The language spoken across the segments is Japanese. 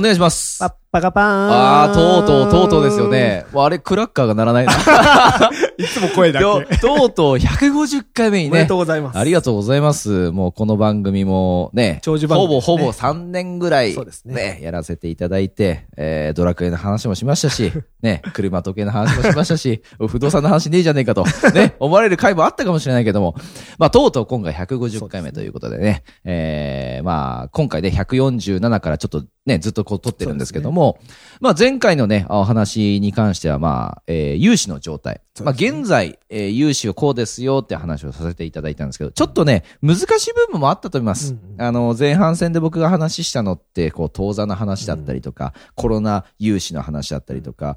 お願いします。パッパカパーン。ああ、とうとう、とうとうですよ。ね。あれ、クラッカーが鳴らないな。いつも声だけ。ととうとう150回目にねおめでとう。ございます。ありがとうございます。もうこの番組もね、長寿番組ねほぼほぼ3年ぐらい、そうですねね、やらせていただいて、えー、ドラクエの話もしましたし、ね、車時計の話もしましたし、不動産の話ねえじゃねえかと、ね、思われる回もあったかもしれないけども、まあ、とうとう今回150回目ということでね、えー、まあ、今回で147からちょっとね、ずっとこう撮ってるんですけども、まあ、前回のね、お話に関しては、まあ、えー、融資の状態。まあ、現在、えー、融資をこうですよって話をさせていただいたんですけど、ちょっとね、難しい部分もあったと思います。うんあの、前半戦で僕が話したのって、こう、当座の話だったりとか、コロナ融資の話だったりとか、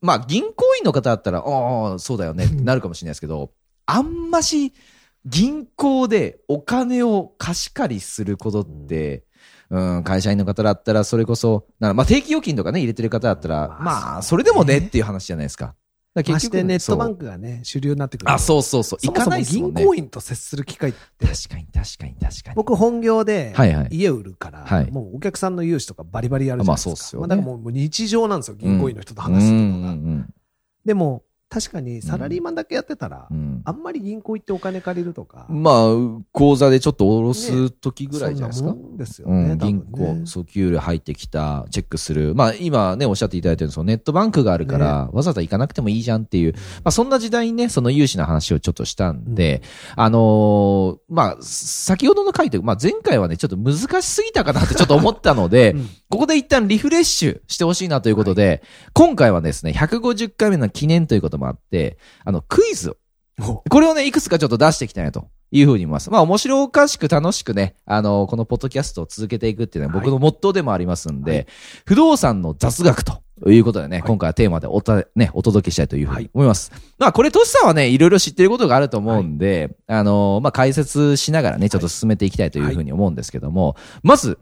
まあ、銀行員の方だったら、ああ、そうだよね、ってなるかもしれないですけど、あんまし、銀行でお金を貸し借りすることって、うん、会社員の方だったら、それこそ、なまあ、定期預金とかね、入れてる方だったら、まあまあ、それでもねっていう話じゃないですか。だからましてネットバンク。クがね、主流になってくる。あ、そうそうそう。行かないですもんね。銀行員と接する機会って、確かに、確かに、確かに。僕本業ではいはい家を売るから、はいもうお客さんの融資とかバリバリやるじゃないですか。まあそうっすよねだからもう日常なんですよ、銀行員の人と話すのが。うんうんでも、確かにサラリーマンだけやってたら、うん。うんあんまり銀行行ってお金借りるとか、まあ、口座でちょっと下ろす時ぐらいじゃないですか？そんなもんですようね。ん、銀行、そう、給料入ってきた、チェックする。まあ、今ね、おっしゃっていただいてるネットバンクがあるから、わざわざ行かなくてもいいじゃんっていう、まあ、そんな時代にね、その融資の話をちょっとしたんで、あのーまあ、先ほどの回で、まあ、前回はね、ちょっと難しすぎたかなってちょっと思ったので、うんここで一旦リフレッシュしてほしいなということで、今回はですね、150回目の記念ということもあって、あの、クイズ。をもこれをね、いくつかちょっと出していきたいなというふうに思います。まあ、面白おかしく楽しくね、あの、このポッドキャストを続けていくっていうのは僕のモットーでもありますんで、はい。不動産の雑学ということでね、はい。今回はテーマでおた、ね、お届けしたいというふうはい。に思います。まあ、これ、トシさんはね、いろいろ知ってることがあると思うんで、あの、まあ、解説しながらね、ちょっと進めていきたいというふうに思うんですけども、まず、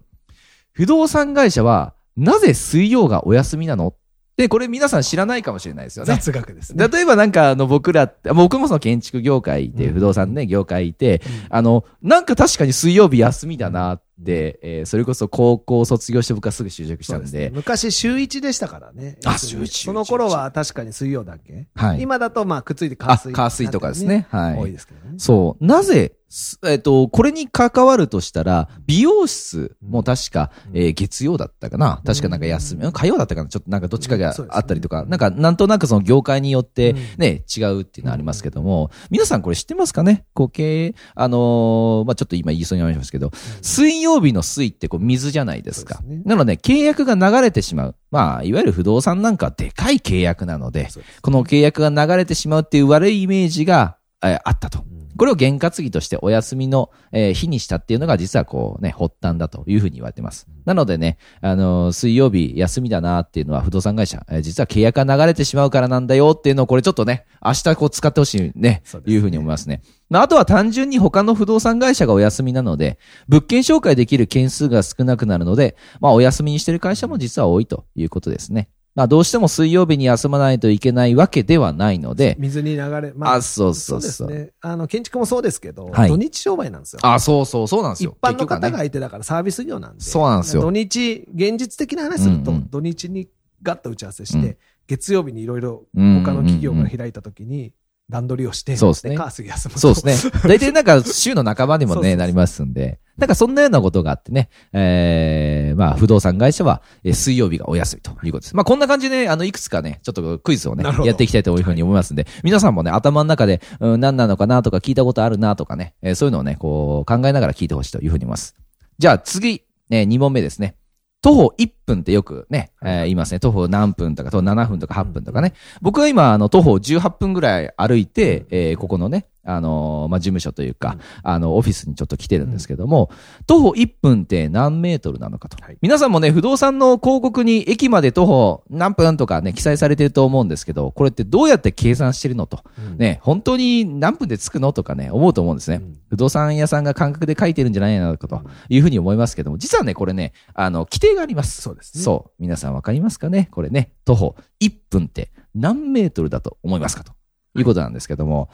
不動産会社は、なぜ水曜がお休みなの？で、これ皆さん知らないかもしれないですよね。雑学ですね。例えばなんかあの僕らって、僕もその建築業界で、うん不動産ね、業界いて、うんあの、なんか確かに水曜日休みだなって、えーそれこそ高校卒業して僕はすぐ就職したんで、ですね。昔週1でしたからね。あ週一その頃は確かに水曜だけ？はい。今だとまあくっついてあ、火水。火水とかですね。はい。多いですけどね。そう。なぜ、すえっ、と、これに関わるとしたら、美容室も確か、うん。えー月曜だったかな。確かなんか休み、火曜だったかな。ちょっとなんかどっちかがあったりとか、なんかなんとなくその業界によってうん。ね、違うっていうのはありますけども、皆さんこれ知ってますかね？こう経営、あのーまあ、ちょっと今言いそうになりますけど、水曜日の水ってこう水じゃないですか。すねなので、契約が流れてしまう。まあ、いわゆる不動産なんかはでかい契約なので、ですこの契約が流れてしまうっていう悪いイメージが、えーあったと。うんこれを験担ぎとしてお休みの、えー日にしたっていうのが実はこうね、発端だというふうに言われてます。なのでね、あのー水曜日休みだなっていうのは不動産会社、えー実は契約が流れてしまうからなんだよっていうのをこれちょっとね、明日こう使ってほしいね、ねいうふうに思いますね。まあ、あとは単純に他の不動産会社がお休みなので、物件紹介できる件数が少なくなるので、まあ、お休みにしてる会社も実は多いということですね。まあ、どうしても水曜日に休まないといけないわけではないので、水に流れ、あそうそうそうですね。あの、建築もそうですけど、はい土日商売なんですよ。あ、そうそう、そうなんです一よ。般の方が相手だからサービス業なんで。そうなんですよ土日、現実的な話すると、うんうん土日にガッと打ち合わせして、うん月曜日にいろいろうん他の企業が開いた時に段取りをして、そうですねカース休むと。そうですね。大体なんか週の半ばにもね、なりますんで。なんかそんなようなことがあってね、えー、まあ不動産会社はえー水曜日がお休みということです。まあこんな感じで、あの、いくつかね、ちょっとクイズをねやっていきたいというふうに思いますんで、皆さんもね、頭の中で、うん、何なのかなとか聞いたことあるなとかね、えーそういうのをね、こう考えながら聞いてほしいというふうに思います。じゃあ次、えー、2問目ですね。徒歩1分ってよくね、えー言いますね。徒歩何分とか、徒歩7分とか8分とかね。僕は今、あの、徒歩18分ぐらい歩いて、えーここのね、あのーまあ、事務所というか、あの、オフィスにちょっと来てるんですけども、徒歩1分って何メートルなのかと。はい皆さんもね、不動産の広告に駅まで徒歩何分とかね、記載されてると思うんですけど、これってどうやって計算してるのと。うんね、本当に何分で着くのとかね、思うと思うんですね。うん不動産屋さんが感覚で書いてるんじゃないのかというふうに思いますけども、実はね、これね、あの、規定があります。そうですねそう。皆さんわかりますかね？これね、徒歩1分って何メートルだと思いますかということなんですけども、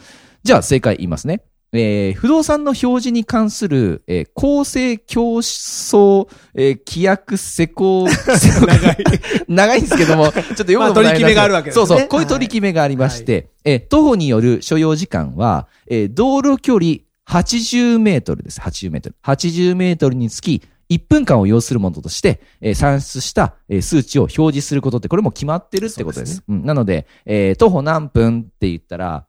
じゃあ正解言いますね。えー不動産の表示に関する、えー公正競争、えー規約施工、長い。長いんですけども、ちょっと読む取り決めがあるわけですねそうそう、こういう取り決めがありまして、えー徒歩による所要時間は、えー道路距離80メートルです。80メートル。80メートルにつき、1分間を要するものとして、えー算出した、えー数値を表示することって、これも決まってるってことです。そううん、なので、えー徒歩何分って言ったら、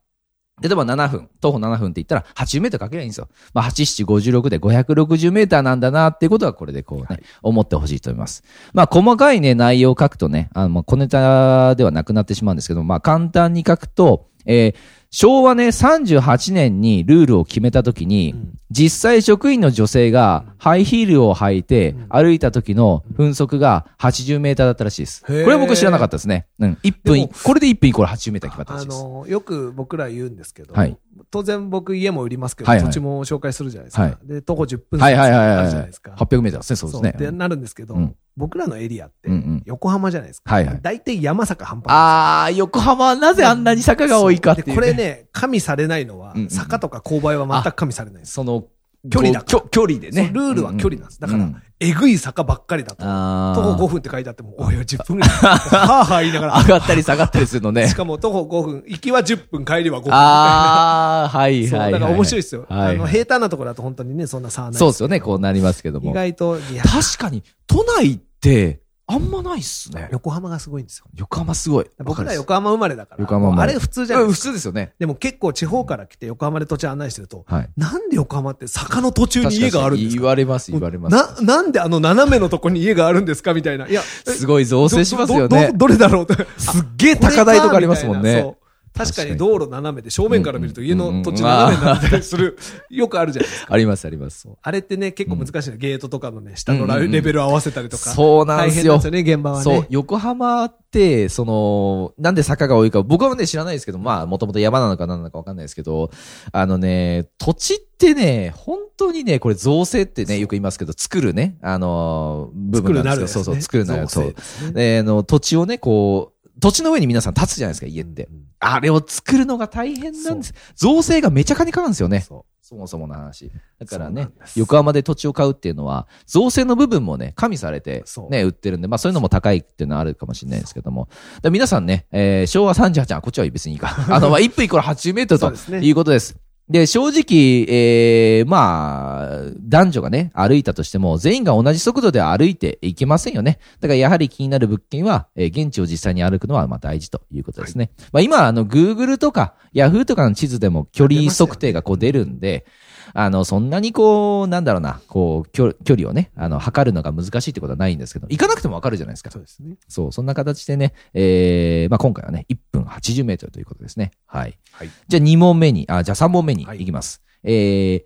例えば7分、徒歩7分って言ったら80メートルかけりゃいいんですよ。まあ、8、7、56で560メーターなんだなっていうことはこれでこうね、思ってほしいと思います。まあ、細かいね、内容を書くとね、あの、まあ小ネタではなくなってしまうんですけど、まあ、簡単に書くと、えー昭和ね、38年にルールを決めたときに、うん実際職員の女性がハイヒールを履いて歩いた時の分速が80メーターだったらしいです。これは僕知らなかったですね。うん。1分これで1分イコール80メーター決まったらしあいです。の、よく僕ら言うんですけど、はい当然僕家も売りますけど、はいはい土地も紹介するじゃないですか。はいで、徒歩10分あはい。るじゃないですか。800メーターですね、そうですね。ってなるんですけど、うん僕らのエリアってうんうん横浜じゃないですか。はいはい大体山坂半端あー、横浜はなぜあんなに坂が多いかっていう、でこれ。ね、加味されないのは、うんうん坂とか勾配は全く加味されないんです。その、距離だ距距離でね。ルールは距離なんです。だから、うんえぐい坂ばっかりだと、あ徒歩5分って書いてあっても、おいおい10分ぐらい。はぁはぁ言いながら。上がったり下がったりするのねし。かも徒歩5分、行きは10分、帰りは5分。あー、はいそう、はいはい。だから面白いですよ。あの、平坦なところだと本当にね、そんな差はない。そうですよね、こうなりますけども。意外と、確かに、都内って、あんまないっすね。横浜がすごいんですよ。横浜すごい。僕ら横浜生まれだから。横浜あれ普通じゃないですか。通ですよね。でも結構地方から来て横浜で土地案内してると、はい。なんで横浜って坂の途中に家があるんです言かわれます、言われます。な、なんであの斜めのとこに家があるんですかみたいな。いや、えすごい増生しますよねどどど。どれだろうと。すっげえ高台とかありますもんね確かに道路斜めで正面から見ると家の土地斜めになったりする。よくあるじゃないですか。あります、あります。あれってね、結構難しいの。ゲートとかのね、下のレベルを合わせたりとか。そうなんですよ大変ですよね、現場はね。そう、横浜って、その、なんで坂が多いか、僕はね、知らないですけど、まあ、もともと山なのか何なのかわかんないですけど、あのね、土地ってね、本当にね、これ造成ってね、よく言いますけど、作るね、あの、部分なんですけど、そうそう、作るなる。そう。う。で、あの、土地をね、こう、土地の上に皆さん立つじゃないですか、家って。うんあれを作るのが大変なんです。造成がめちゃ金かかるんですよね。そそもそもの話。だからね横浜で土地を買うっていうのは、造成の部分もね、加味されてね、売ってるんで、まあそういうのも高いっていうのはあるかもしれないですけども。で皆さんね、えー昭和38年、あ、こっちは別にいいか。あの、まあ1分イコール80メートルということです。で、正直、えー、まあ、男女がね、歩いたとしても、全員が同じ速度では歩いていけませんよね。だからやはり気になる物件は、えー現地を実際に歩くのは、まあ大事ということですね。まあ今、あの、Google とか Yahoo とかの地図でも距離測定がこう出るんで、あの、そんなにこう、なんだろうな、こう、距距離をね、あの、測るのが難しいってことはないんですけど、行かなくてもわかるじゃないですか。そうですね。そう、そんな形でね、えー、まあ今回はね、1分80メートルということですね。はい。はい。じゃあ2問目に、あ、じゃあ3問目にはい行きます。えー、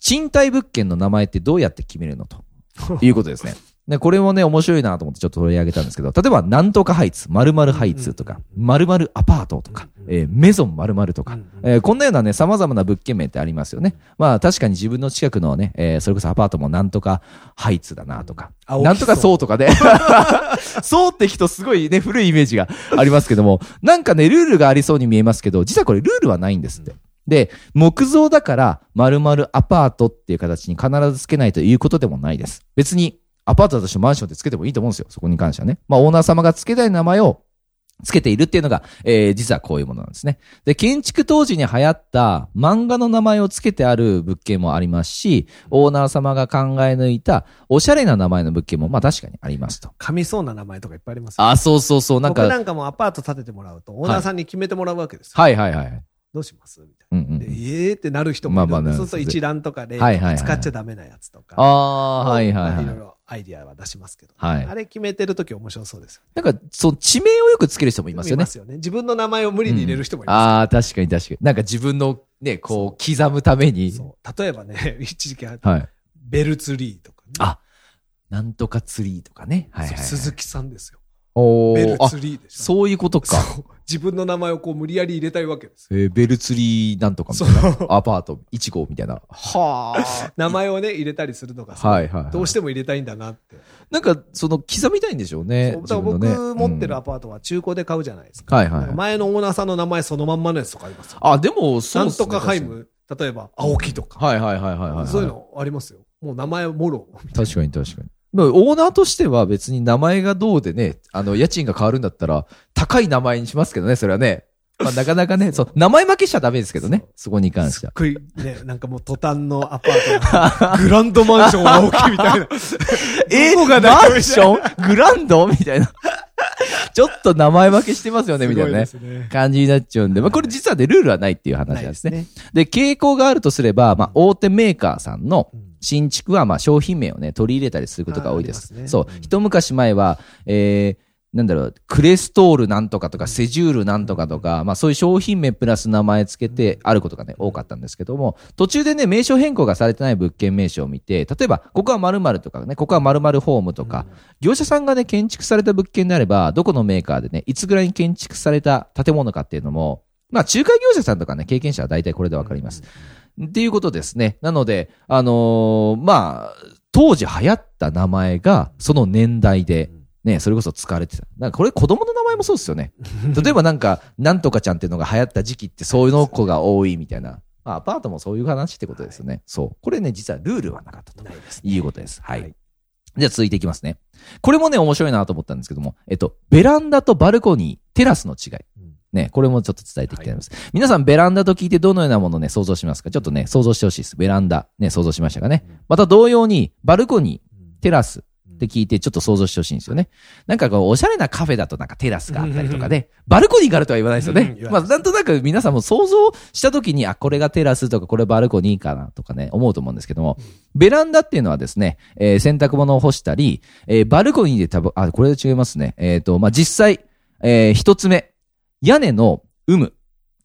賃貸物件の名前ってどうやって決めるのということですね。で、これもね、面白いなと思ってちょっと取り上げたんですけど、例えば、なんとかハイツ、〇〇ハイツとか、〇〇アパートとか、えーメゾン〇〇とか、えーこんなようなね、様々な物件名ってありますよね。まあ、確かに自分の近くのね、えーそれこそアパートもなんとかハイツだなとか、なんとかそうとかで、そうって人すごいね、古いイメージがありますけども、なんかね、ルールがありそうに見えますけど、実はこれルールはないんですって。で、木造だから、〇〇アパートっていう形に必ずつけないということでもないです。別に、アパートだとしてマンションってつけてもいいと思うんですよ。そこに関してはね。まあ、オーナー様がつけたい名前をつけているっていうのが、えー、実はこういうものなんですね。で、建築当時に流行った漫画の名前をつけてある物件もありますし、オーナー様が考え抜いたおしゃれな名前の物件も、まあ確かにありますと。噛みそうな名前とかいっぱいありますよあ、そうそうそう、なんか、僕なんかもアパート建ててもらうと、オーナーさんに決めてもらうわけですよ。はいはいはい。どうします？みたいうんうな。で、ん。ええってなる人もいるんで。まあまあねそうすると一覧とかではいはいはい使っちゃダメなやつとか。ああ、はいはいはいまあいろい。ろアイディアは出しますけど。はいあれ決めてるとき面白そうですよね。なんか、そう、地名をよくつける人もいますよね。よね。自分の名前を無理に入れる人もいます。ああ、確かに確かに。なんか自分のね、こう、刻むために。そう。例えばね、一時期あはい。ベルツリーとかね、あ、なんとかツリーとかね。はいはい、鈴木さんですよ。おベルツ、リーでした。そういうことか。自分の名前をこう無理やり入れたいわけですよ。えーベルツリーなんとかみたいな。アパート1号みたいな。はあ。名前をね、入れたりするのがさ、はいはいはいどうしても入れたいんだなって。なんか、その、刻みたいんでしょうね。そうだから僕自分のね持ってるアパートは中古で買うじゃないですか。はいはいはい前のオーナーさんの名前そのまんまのやつとかありますよ。あ、でも、そうっすねなんとかハイム、例えば、青木とか。はいはいはいはいはい。そういうのありますよ。もう名前もろ。確かに確かに。まあオーナーとしては別に名前がどうでね、あの、家賃が変わるんだったら、高い名前にしますけどね、それはね。まあ、なかなかね、そう、名前負けしちゃダメですけどね、そこに関しては。くい、ね、なんかもう途端のアパートのグランドマンション青木みたいな。えがマンション？グランド？みたいな。ちょっと名前負けしてますよね、みたいなね。ね。感じになっちゃうんで、まあ、これ実はね、ルールはないっていう話なんですね。ね。で、傾向があるとすれば、まあ、大手メーカーさんのうん新築は、まあ、商品名をね、取り入れたりすることが多いです。すねそうう。ん一昔前は、えー、なんだろう、クレストールなんとかとか、セジュールなんとかとか、まあそういう商品名プラス名前つけてあることがね、多かったんですけども、途中でね、名称変更がされてない物件名称を見て、例えば、ここは〇〇とかね、ここは〇〇ホームとか、業者さんがね、建築された物件であれば、どこのメーカーでね、いつぐらいに建築された建物かっていうのも、まあ仲介業者さんとかね、経験者は大体これでわかります。っていうことですね。なので、あのーまあ、当時流行った名前が、その年代で、ね、それこそ使われてた。なんかこれ子供の名前もそうですよね。例えばなんか、なんとかちゃんっていうのが流行った時期ってそういうの子が多いみたいな。まあ、アパートもそういう話ってことですよね。そう。これね、実はルールはなかったと。いうことです。はい。はいじゃあ続いていきますね。これもね、面白いなと思ったんですけども、えっと、ベランダとバルコニー、テラスの違い。うんね、これもちょっと伝えていきたいと思います。皆さん、ベランダと聞いてどのようなものをね、想像しますか？ちょっとね、想像してほしいです。ベランダ、ね、想像しましたかね？また同様に、バルコニー、テラスって聞いてちょっと想像してほしいんですよね。なんかこう、おしゃれなカフェだとなんかテラスがあったりとかで、バルコニーがあるとは言わないですよね。まあ、なんとなく皆さんも想像したときに、あ、これがテラスとかこれバルコニーかなとかね、思うと思うんですけども、ベランダっていうのはですね、えー洗濯物を干したり、えーバルコニーで多分、あ、これで違いますね。えっ、と、まあ、実際、えー一つ目、屋根の有無。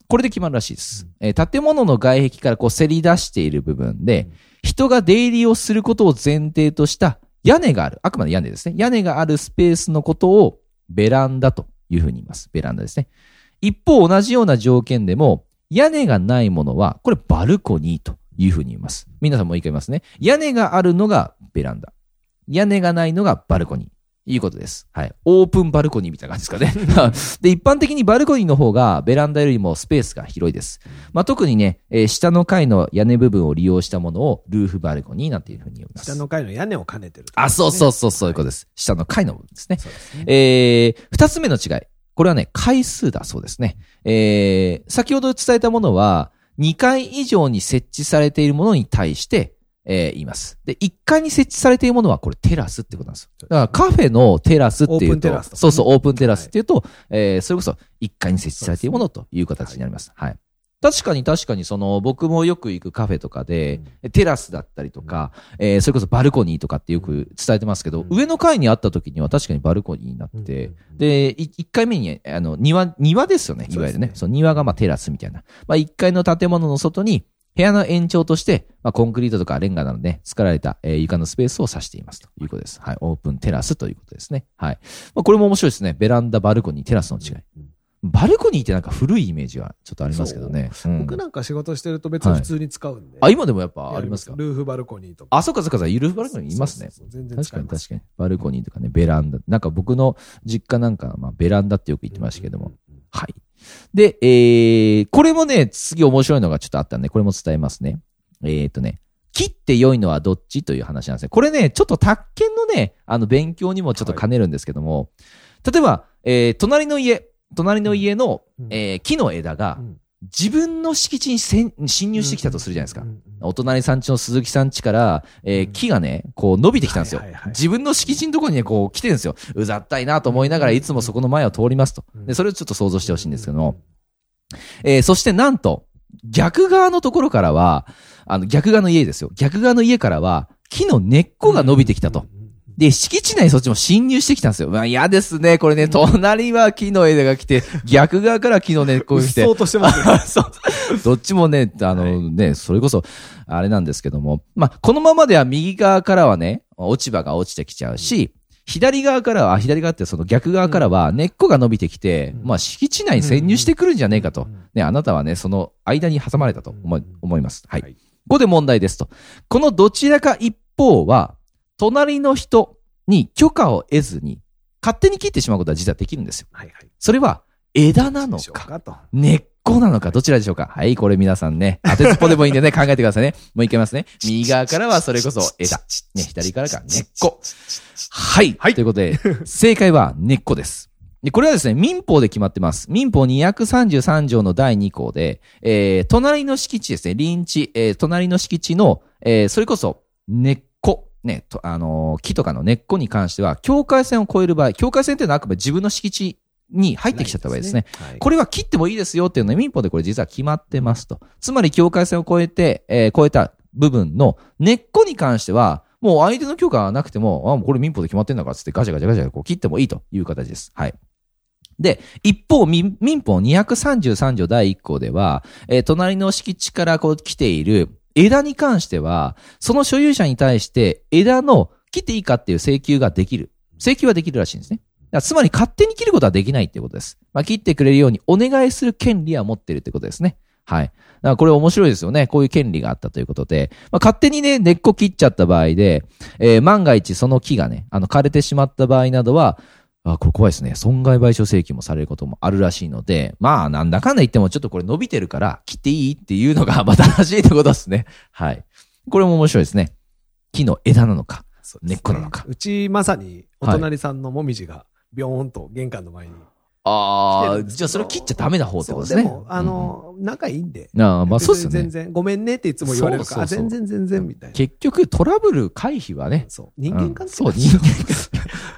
これで決まるらしいです。えー建物の外壁からこうせり出している部分で、人が出入りをすることを前提とした屋根がある。あくまで屋根ですね。屋根があるスペースのことをベランダというふうに言います。ベランダですね。一方、同じような条件でも、屋根がないものは、これバルコニーというふうに言います。皆さんもう一回言いますね。屋根があるのがベランダ。屋根がないのがバルコニー。いうことです。はい。オープンバルコニーみたいな感じですかね。で、一般的にバルコニーの方がベランダよりもスペースが広いです。まあ、特にね、えー下の階の屋根部分を利用したものをルーフバルコニーなんていうふうに呼びます。下の階の屋根を兼ねてる、あ、そうそうそう、そういうことです。下の階の部分ですね。そうですね。えー、二つ目の違い。これはね、回数だそうですね。えー、先ほど伝えたものは、2階以上に設置されているものに対して、えー言います。で、1階に設置されているものは、これテラスってことなんですよ。だからカフェのテラスっていうと、とかねそうそう、オープンテラスっていうと、えーそれこそ1階に設置されているものという形になります。はい。確かに確かにその僕もよく行くカフェとかで、テラスだったりとか、えーそれこそバルコニーとかってよく伝えてますけど、うん上の階にあった時には確かにバルコニーになって、うんで、い一回目に、あの、庭、庭ですよね、いわゆるね。そそうの庭がまあテラスみたいな。まあ一階の建物の外に、部屋の延長として、まあコンクリートとかレンガなどで作られた、えー床のスペースを指していますということです。はい。オープンテラスということですね。はい。まあこれも面白いですね。ベランダ、バルコニー、テラスの違い。バルコニーってなんか古いイメージはちょっとありますけどね。うん僕なんか仕事してると別に普通に使うんで。あ、今でもやっぱありますか？ルーフバルコニーとか。あ、そっかそっかそっか、ゆるバルコニーいますね。そうそうそう全然確。かに確かに。バルコニーとかね、ベランダ。なんか僕の実家なんか、まあベランダってよく言ってましたけども。はい。で、えー、これもね、次面白いのがちょっとあったんで、これも伝えますね。えーとね、切って良いのはどっちという話なんですね。これね、ちょっと宅建のね、あの、勉強にもちょっと兼ねるんですけども、例えば、えー、隣の家、隣の家の、うんえー木の枝がうん自分の敷地に侵入してきたとするじゃないですかうん。うんお隣さんちの鈴木さんちから、えー木がね、こう伸びてきたんですよはいはいはい。自分の敷地のところにね、こう来てるんですよ。うざったいなと思いながらいつもそこの前を通りますと。で、それをちょっと想像してほしいんですけども、えーそしてなんと、逆側のところからは、あの、逆側の家ですよ。逆側の家からは、木の根っこが伸びてきたと。。で、敷地内にそっちも侵入してきたんですよ。まあ嫌ですね。これね、隣は木の枝が来て、逆側から木の根っこが来て。そうとしてますね。そう。どっちもね、あのね、それこそ、あれなんですけども。まあ、このままでは右側からはね、落ち葉が落ちてきちゃうし、左側からは、左側ってその逆側からは根っこが伸びてきて、まあ敷地内に潜入してくるんじゃねえかと。ね、あなたはね、その間に挟まれたと思います。はい。ここで問題ですと。このどちらか一方は、隣の人に許可を得ずに、勝手に切ってしまうことは実はできるんですよ。はいはい。それは、枝なのか？根っこなのか、どちらでしょうか？はい、これ皆さんね、当てずっぽでもいいんでね、考えてくださいね。もう一回ますね。右側からはそれこそ枝。ね、左からが根っこ。はい。はいということで、正解は根っこです。で、これはですね、民法で決まってます。民法233条の第2項で、えー、隣の敷地ですね、臨地、えー、隣の敷地の、えー、それこそ、根っこ、ね、と、あのー木とかの根っこに関しては、境界線を越える場合、境界線っていうのはあくまで自分の敷地に入ってきちゃった場合ですね。はい。これは切ってもいいですよっていうのは民法でこれ実は決まってますと。つまり境界線を越えて、えー越えた部分の根っこに関しては、もう相手の許可がなくても、あ、もうこれ民法で決まってんだからっつってガチャガチャガチャこう切ってもいいという形です。はい。で、一方、民民法233条第1項では、えー隣の敷地からこう来ている枝に関しては、その所有者に対して枝の切っていいかっていう請求ができる。請求はできるらしいんですね。つまり勝手に切ることはできないっていうことです。まあ、切ってくれるようにお願いする権利は持ってるってことですね。はい。だからこれ面白いですよね。こういう権利があったということで。まあ、勝手にね、根っこ切っちゃった場合で、えー万が一その木がね、あの枯れてしまった場合などは、あ、これ怖いですね。損害賠償請求もされることもあるらしいので、まあ、なんだかんだ言ってもちょっとこれ伸びてるから切っていいっていうのが また正しいってことですね。はい。これも面白いですね。木の枝なのか。ね根っこなのかうちまさに、お隣さんのもみじが、ビョーンと玄関の前に。ああ、じゃあそれを切っちゃダメな方ってことですね。でも、あの、仲いいんで。うん、ああまあそうですよね。全然、ごめんねっていつも言われるから、あそうそうそう全然全然みたいな。結局トラブル回避はね、そう。人間関係、うんそう、人間関係。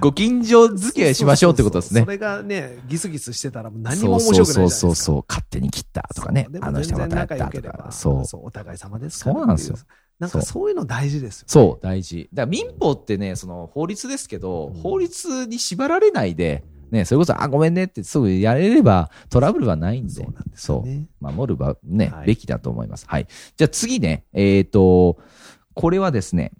ご近所付き合いしましょうってことですねそ。れがね、ギスギスしてたら何も面白くないじゃないですか。そうそうそうそう、勝手に切ったとかねあの人全然またやったとか。そう。そう、お互い様ですからそうなんですよ。なんかそういうの大事ですよ。そう、大事。だから民法ってね、その法律ですけど、うん法律に縛られないで、ね、それこそ、あ、ごめんねってすぐやれればトラブルはないんで、そうなんですよね。そう守るば、ね、はいべきだと思います。はい。じゃあ次ね、えっ、と、これはですね、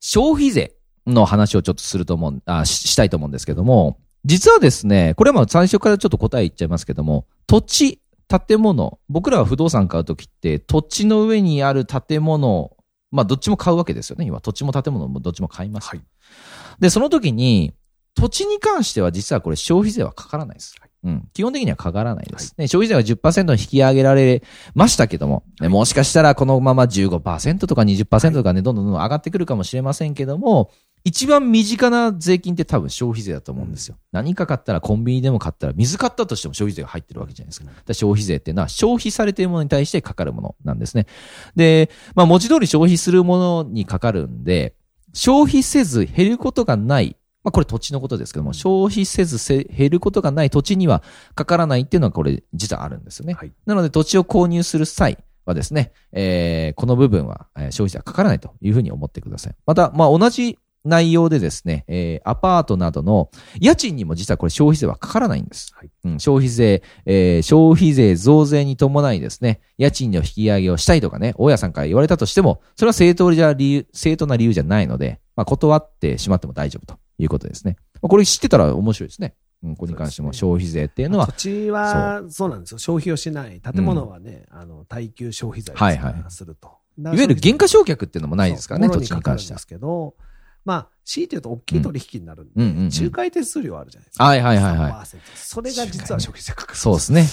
消費税の話をちょっとすると思う、あししたいと思うんですけども、実はですね、これはまあ最初からちょっと答え言っちゃいますけども、土地、建物、僕らは不動産買うときって、土地の上にある建物、まあどっちも買うわけですよね。今、土地も建物もどっちも買います。はいで、その時に、土地に関しては実はこれ消費税はかからないです。うん。基本的にはかからないです。ね、消費税は10%に引き上げられましたけども、ねもしかしたらこのまま15%とか20%とかね、どんどんどんどん上がってくるかもしれませんけども、一番身近な税金って多分消費税だと思うんですよ。何か買ったらコンビニでも買ったら、水買ったとしても消費税が入ってるわけじゃないですか。だから消費税っていうのは消費されているものに対してかかるものなんですね。で、まあ文字通り消費するものにかかるんで、消費せず減ることがない。まあこれ土地のことですけども、消費せずせ減ることがない土地にはかからないっていうのはこれ実はあるんですよね。はいなので土地を購入する際はですね、えーこの部分は、えー消費税はかからないというふうに思ってください。また、まあ同じ内容でですね、えーアパートなどの家賃にも実はこれ消費税はかからないんです。はいうん、消費税、えー消費税増税に伴いですね、家賃の引き上げをしたいとかね、大家さんから言われたとしても、それは正当じゃ理由、正当な理由じゃないので、まあ、断ってしまっても大丈夫ということですね。まあこれ知ってたら面白いですね。うん、ここに関しても消費税っていうのは土、地は、そうなんですよ。消費をしない。建物はね、あの、耐久消費財ですはいはいすると。いわゆる減価償却っていうのもないですからね、土地に関してはで。すけど、まあ、強いて言うと大きい取引になるんで、うんうんうんうん仲介手数料あるじゃないですか。はいはいはいはい。3%それが実は消費税かかる。そうですね。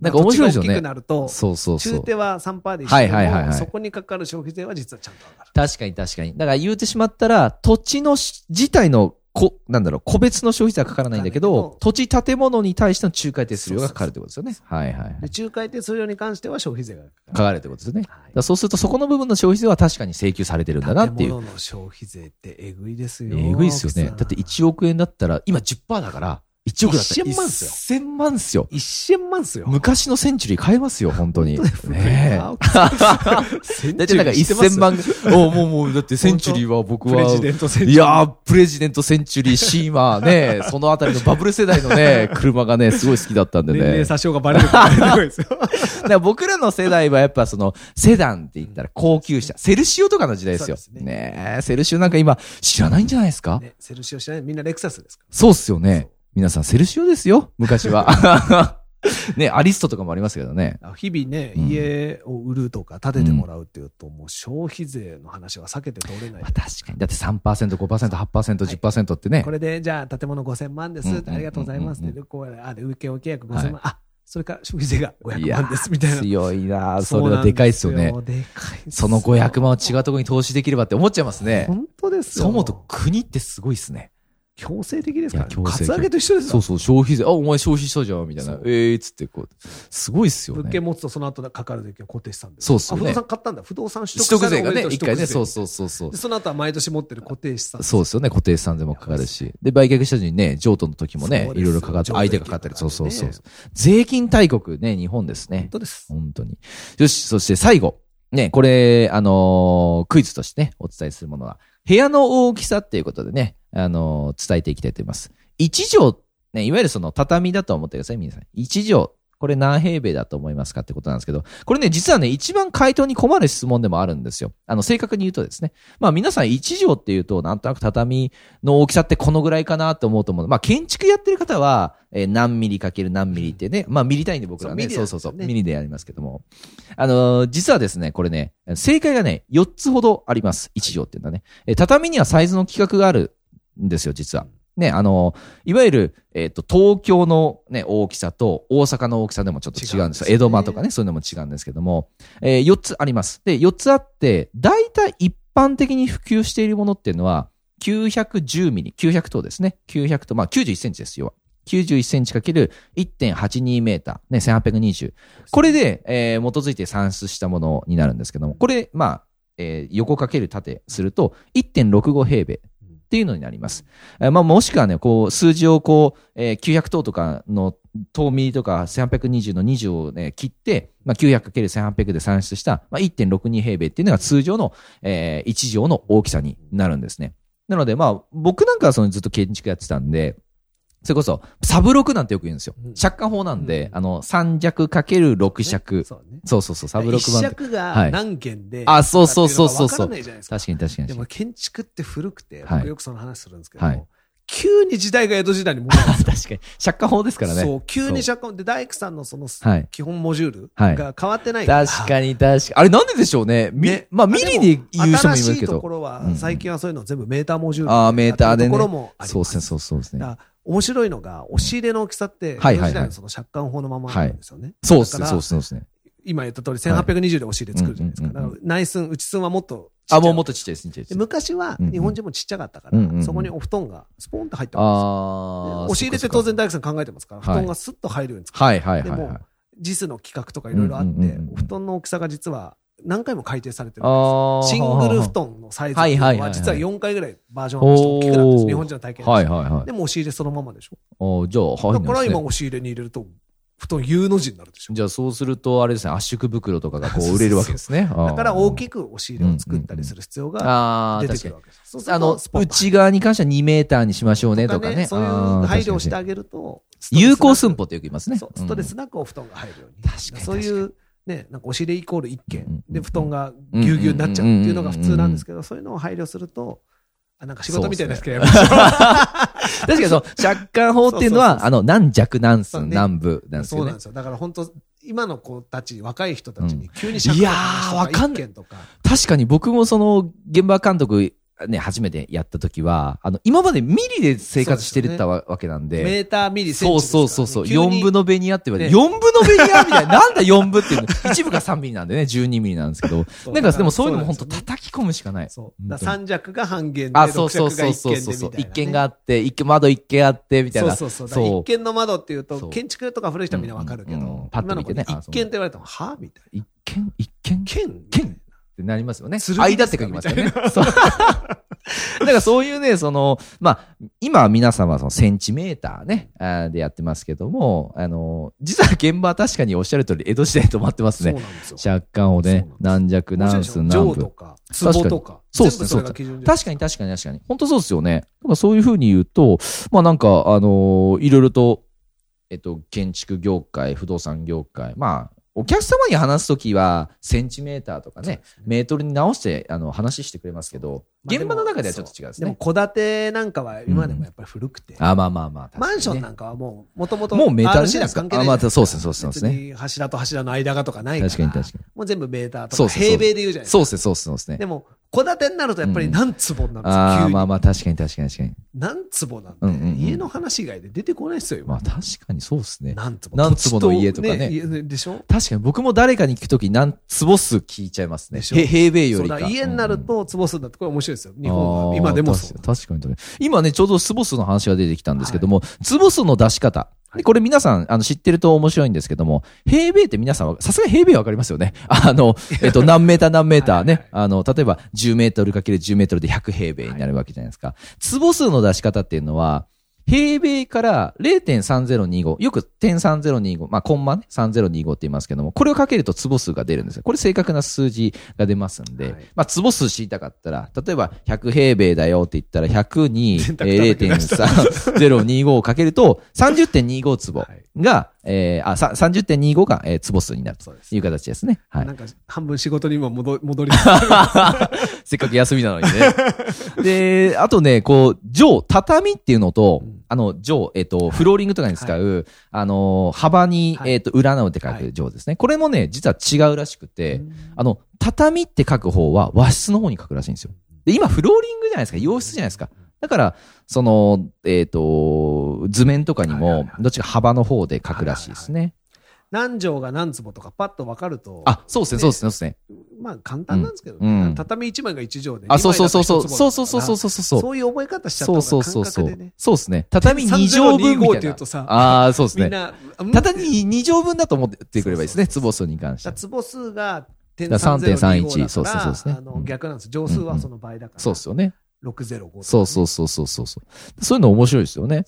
なんか面白いですよね大きくなると、そうそうそう。中手は3%で一緒はいはいはいはいそこにかかる消費税は実はちゃんと上がる。確かに確かに。だから言うてしまったら、土地のし自体のこ、なんだろう、個別の消費税はかからないんだけど土地建物に対しての仲介手数料がかかるってことですよね。はいはい仲介手数料に関しては消費税がかかる。かかるってことですよね。はいらそうするとそこの部分の消費税は確かに請求されてるんだなっていう。建物の消費税ってえぐいですよ。えぐいですよね。だって1億円だったら、今10%だから、1億だったら1000万っすよ1000万っすよ。1000万っすよ。昔のセンチュリー買えますよ、本当に。ねえ。だだってなんか1000万ぐ、おもうもう、だってセンチュリーは僕は、プレジデントセンチュリーいやー、プレジデントセンチュリー、シーマーね、そのあたりのバブル世代のね、車がね、すごい好きだったんでね。年齢詐称がバレるかですよ。ら僕らの世代はやっぱその、セダンって言ったら高級車、セルシオとかの時代ですよ。すねねえ、セルシオなんか今知らないんじゃないですか、ね、セルシオ知らないみんなレクサスですかそうっすよね。皆さんセルシオですよ、昔は。ね、アリストとかもありますけどね。ら。日々ね、うん家を売るとか建ててもらうっていうと、もう消費税の話は避けて通れないまあ、。確かに。だって3%、5%、8%、10%ってね。これで、じゃあ建物5000万です、うんありがとうございますって。うんうんで、こう、あ、で、請負契約5000万、はいあ、それから消費税が500いや万です、みたいな。強いなそれはでかいっすよねそう。なんですよでかいっすその500万を違うところに投資できればって思っちゃいますね。本当ですよ。そう思うと国ってすごいっすね。強制的ですか？らね。カツアゲと一緒ですよ。そうそう、消費税、あ、お前消費したじゃん、みたいなそう。ええー、つってこう、すごいっすよね。物件持つとその後かかる税金を固定資産で。そうっすよねあ不動産買ったんだ。不動産取得取得税がね、一回ね、そうう。そうそうそうで。その後は毎年持ってる固定資産。そうですよね。固定資産税もかかるし。で、売却した時にね、譲渡の時もねいろいろかかって、相手がかかったり、そうそうそうね。税金大国ね、日本ですね本。当です。本当に。よし、そして最後。ね、これ、あのークイズとしてね、お伝えするものは、部屋の大きさっていうことでね、あのー伝えていきたいと思います。1畳、ね、いわゆるその畳だと思ってください、皆さん。1畳。これ何平米だと思いますかってことなんですけど、これね、実はね、一番回答に困る質問でもあるんですよ。あの、正確に言うとですね。まあ皆さん一畳っていうと、なんとなく畳の大きさってこのぐらいかなと思うと思う。まあ建築やってる方は、えー何ミリかける何ミリってね、まあミリ単位で僕らね、そうミリそうそうミリでやりますけども。あのー実はですね、これね、正解がね、4つほどあります。一畳っていうのはね。えー畳にはサイズの規格があるんですよ、実は。ね、あのーいわゆる、えっ、と、東京のね、大きさと大阪の大きさでもちょっと違うんですよ。すね江戸間とかね、そういうのも違うんですけども、え4つあります。で、4つあって、大体一般的に普及しているものっていうのは、910ミリ、900等ですね。900と、まあ91センチですよ。91センチかける1.82メーター、ね、1820。これで、えー基づいて算出したものになるんですけども、これ、まあ、えー横かける縦すると1.65平米っていうのになります。えーまあ、もしくはね、こう、数字をこう、えー900等とかの等ミリとか1820の20をね、切って、まあ、900×1800 で算出した、まあ、1.62平米っていうのが通常の、えー、1畳の大きさになるんですね。なので、まあ、僕なんかはそのずっと建築やってたんで、それこそ、サブロクなんてよく言うんですようん。借款法なんで、うんあの、3弱かける6尺。そうね。そうそうそう、サブロク一版。尺がはい何件で、あそうそうそうそうわからないじゃないですか。確かに確かにで。も建築って古くて、はい僕よくその話するんですけど、はい急に時代が江戸時代に戻るんですよ。確かに。借款法ですからね。そう、急に借款で大工さんのそのはい基本モジュールはいが変わってないから。確かに確かに。あれなんででしょうね。み、ねまあ、ミリで言う人もいますけど。ころは、うん最近はそういうの全部メーターモジュールああ、メーターでね。ところもあります。そうですね、そうそうですね面白いのが、押し入れの大きさって、はいはいはい江戸時代のその借款法のままなんですよね。そうですねそうですね。今言った通り1820で押し入れ作るじゃないですか。から内寸、内寸はもっとあ、もうもっとちっちゃいです、ちっちゃいで。です昔は日本人もちっちゃかったから、そこにお布団がスポンと入ってます。ああ。押し入れって当然大工さん考えてますから、布はい団がスッと入るように作る。はいはいはいでもはい。、JIS の規格とかいろいろあって、お布団の大きさが実は何回も改定されてるんです。シングル布団のサイズは実は4回ぐらいバージョンアップして大きくなってるんです日本人の体験はいはいはいで。も押し入れそのままでしょ。おじゃあ、はいだから今ね。押し入れに入れると、布団 U の字になるでしょ。じゃあそうすると、あれですね、圧縮袋とかがこう売れるわけですね。だから大くきく押し入れを作ったりする必要が出て。くるわけです。そうするとあの内側に関しては2メーターにしましょうねとかね。そういう配慮をしてあげると、有効寸法ってよく言いますね。ストレスなくお布団が入るように。確かにそういう、ね、なんか押し入れイコール一うんうんうん軒で布団がぎゅうぎゅうになっちゃうっていうのが普通なんですけど、そういうのを配慮すると、あなんか仕事みたいですけど、やめましょう 確かにそう、借款法っていうのは、あの、何弱何寸そうね何部なんですけどねそうなんで。すよ。だから本当、今の子たち、若い人たちに急に借いやー話とわかんない。確かに僕もその、現場監督、ね、初めてやった時は、あの、今までミリで生活してたわわけなんで。メーターミリセンチそうですからそうそうそう。急に4分のベニヤって言われて、ね4分のベニヤみたいな。なんだ4分っていうの？一部が3ミリなんでね、12ミリなんですけど。なんかでもそういうのも本当叩き込むしかない。そう。三弱が半減で、あ、そうそう六そうそうそうそう。一軒があって、一軒、窓一軒あって、みたいな。そうそうそう。一軒の窓っていうと、建築とか古い人はみんなわかるけうんうんうんど、パッと見てね一軒って言われても、は？みたいな。一軒一軒？軒軒ってなりますよね。すか間って書きますよね。そう。だからそういうね、その、まあ、今は皆様そのセンチメーターね、あーでやってますけども、あの、実は現場は確かにおっしゃる通り江戸時代に止まってますそうね。なんですよ。借款をね軟弱、軟数、軟部。とか、壺とか。そうですねそれが基準じゃない確かに確かに確かに。本当そうですよね。だからそういうふうに言うと、まあなんか、あのーいろいろと、えっと、建築業界、不動産業界、まあ、お客様に話すときは、センチメーターとかね、メートルに直して、あの、話してくれますけど、まあ現場の中ではちょっと違うんですでも、ね。戸建てなんかは今でもやっぱり古くて。あ、まあまあまあ。マンションなんかはもう、もともと、もうメーターじゃないですかあまあそうですねそうですね柱と柱の間がとかないから。確かに確かに。もう全部メーターとか、平米で言うじゃないですか。そうですね、そうですね、そうですね。でも、戸建てになるとやっぱり何坪になるんですよ、あまあまあ、確かに確かに確かに。何坪なんて、うんうんうん家の話以外で出てこないですよ、今。まあ確かにそうですね。何坪？何坪の家とかね土地家でしょ？確かに僕も誰かに聞くとき何坪数聞いちゃいますね。平米よりか。家になるうんと坪数だってこれ面白いですよ。日本は。今でもそう。確かに。今ね、ちょうど坪数の話が出てきたんですけども、坪数の出し方。でこれ皆さん、あの、知ってると面白いんですけども、平米って皆さんは、さすがに平米わかりますよね。あの、えっと、何メーター何メーターね。はいはいあの、例えば10メートルかける10メートルで100平米になるわけじゃないですか。坪数の出し方っていうのは、平米から0.3025、よく点3025、まあ、コンマね、3025って言いますけども、これをかけると坪数が出るんですよ。これ正確な数字が出ますんで、はいまあ、坪数知りたかったら、例えば100平米だよって言ったら、100に、え電卓ー叩き出した0.3025をかけると、30.25坪はいが、えー、あ、さ30.25が、えー、坪数になるという形ですね。はいな。んか、半分仕事に今戻 戻りせっかく休みなのにね。で、あとね、こう、上、畳っていうのと、うんあの、上、えっ、と、フローリングとかに使う、あの、幅に、はいえっ、と、占うって書く上ですね。これもね、実は違うらしくて、あの、畳って書く方は和室の方に書くらしいんですよ。で、今、フローリングじゃないですか。洋室じゃないですか。だから、その、えっ、と、図面とかにもはいはいは、どっちか幅の方で書くらしいですね。何畳が何坪とかパッと分かると、あ、そうですね、そうですね、そうですね。まあ簡単なんですけどね、うんうん畳1枚が1畳で。あ、そうそうそうそう。2枚だそうそうそうそうそうそう。そういう覚え方しちゃったそうそうそうそう。そうですね。畳2畳分み3025たいなああ、そうですね。みんな、畳2畳分だと思ってくればいいですね、坪数に関しては。坪数が点だから3.31 3.31そうそうそうですね逆なんです。乗数はその倍だから。そうですよね。605。そうそうそうそうそうそう。そういうの面白いですよね。ね。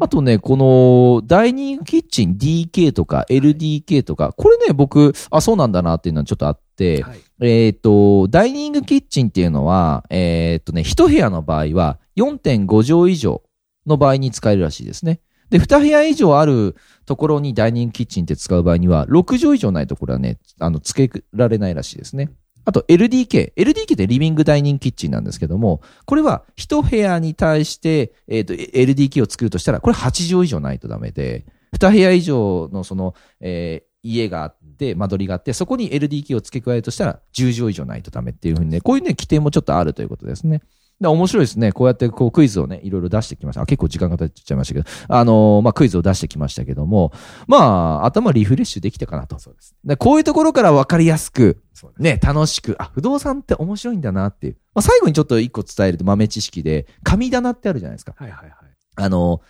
あとね、この、ダイニングキッチン DK とか LDK とか、これね、僕、あ、そうなんだなっていうのはちょっとあって、はいえっ、と、ダイニングキッチンっていうのは、えっ、とね、一部屋の場合は4.5畳以上の場合に使えるらしいですね。で、二部屋以上あるところにダイニングキッチンって使う場合には、6畳以上ないところはね、あの、付けられないらしいですね。あと LDK。LDK ってリビングダイニングキッチンなんですけども、これは一部屋に対して、えっ、と、LDK を作るとしたら、これ8畳以上ないとダメで、二部屋以上のその、えー家があって、間取りがあって、そこに LDK を付け加えるとしたら、10畳以上ないとダメっていうふうにね、こういうね、規定もちょっとあるということですね。で面白いですね。こうやってこうクイズをね、いろいろ出してきました。あ結構時間が経っちゃいましたけど、あのーまあ、クイズを出してきましたけども、まあ、頭リフレッシュできたかなと。そうです。でこういうところから分かりやすく。ね、楽しく、あ、不動産って面白いんだなっていう。まあ、最後にちょっと一個伝えると豆知識で、神棚ってあるじゃないですか。はいはいはい。あの、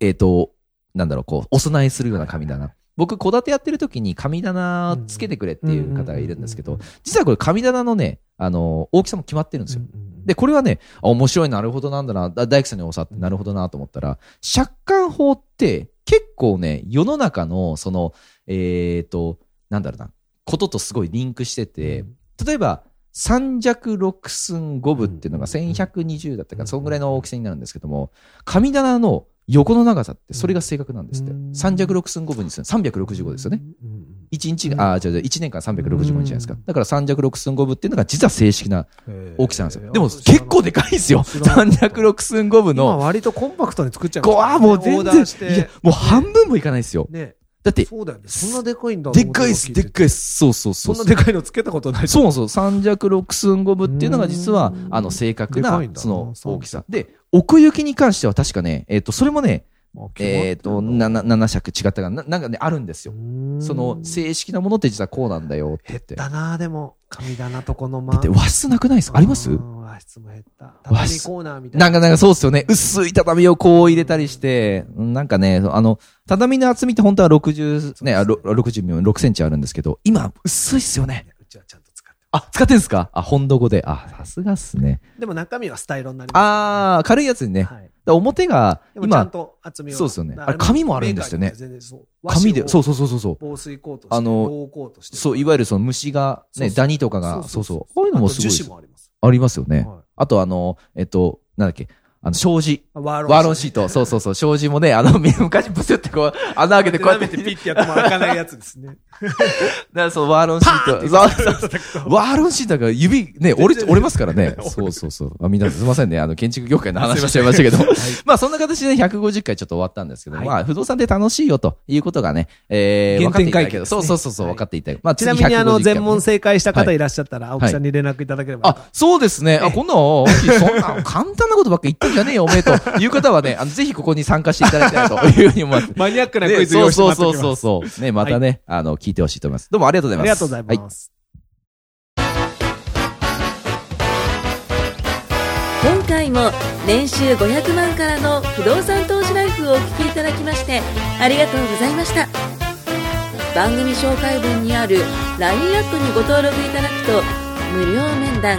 えっ、と、なんだろう、こう、お供えするような神棚。僕、戸建てやってる時に神棚をつけてくれっていう方がいるんですけど、実はこれ神棚のね、あの、大きさも決まってるんですよ。で、これはね、あ面白い、なるほどなんだな、だ大工さんに教わってなるほどなと思ったら、借款法って結構ね、世の中の、その、えっ、と、なんだろうな、こととすごいリンクしてて、例えば、三弱六寸五分っていうのが1120だったから、そんぐらいの大きさになるんですけども、神棚の横の長さってそれが正確なんですってう。ん三弱六寸五分にする365ですよね。。一日うんが、あ、じゃあ1年間365日じゃないですか。だから三弱六寸五分っていうのが実は正式な大きさなんですよ。でも結構でかいんですよ。三弱六寸五分今の。割とコンパクトに作っちゃう、あ、もうオ全然、いやて。、もう半分もいかないですよ。ね。だって、そうだよね。そんなでかいんだ。でっかいっす、でっかいっす。す。そうそうそそうんなでかいのつけたことない。そうなんですよ。三弱六寸五分っていうのが実はう、んあの、正確なその大きさ。で、奥行きに関しては確かね、えっと、それもね、えっと、な、な、七尺違ったかな、ななんかね、あるんですよ。その、正式なものって実はこうなんだよって言って。だなでも、神棚とこのまだって和室なくないですか？あります？うん和室も減った。和畳室コーナーみたいな。なんか、なんかそうっすよね。薄い畳をこう入れたりして、うんなんかね、あの、畳の厚みって本当は60、ね、あろ60ミリ、6センチあるんですけど、今、薄いっすよね。うちはちゃんあ、使ってんすか？あ、本土語で。あ、さすがっすね。でも中身はスタイロになりまあー、軽いやつにね。す。はい。だ表が、でもちゃん今、と厚みはそうですよねあれ紙もあるんですよね紙で、そうう。そうそうそうそう。防水コートあの。そう、いわゆるその虫が、ね、そうそうダニとかが、そうそう。こういうのもすごいあります。ありますよね。はあとあの、えっと、なんだっけ、あの、障子。いワーロンシート。そうそうそう。障子もね、あの、昔ブスってこう、穴開けてこうやって、ピッてやっても開かないやつですね。だからそう、ワーロンシート。そうそうそう。ワーロンシートが指、ね、折れ、折れますからね。そうそうそう。あみんなすいませんね。あの、建築業界の話しちゃいましたけど。まあ、そんな形で150回ちょっと終わったんですけど、はいまあ、不動産で楽しいよということがね、えー、分かっていただけど、原点回帰そうそうそう分かっていたまあ、ちなみにあの、全問制正解した方いらっしゃったら、青木さんに連絡いただければ。あ、そうですね。あ、ええこんなの、そんな 簡単なことばっか言ったんじゃねえよ、おめえという方はね、あの、ぜひここに参加していただきたいというふうに思います。マニアックなクねイズ用そうそう意して待っておきます。そうそうそう。ね、またね、あの、聞いてほしいと思います。どうもありがとうございます。ありがとうございはます。今回も年収500万からの不動産投資ライフをお聞きいただきましてありがとうございました番組紹介文にある LINE アットにご登録いただくと無料面談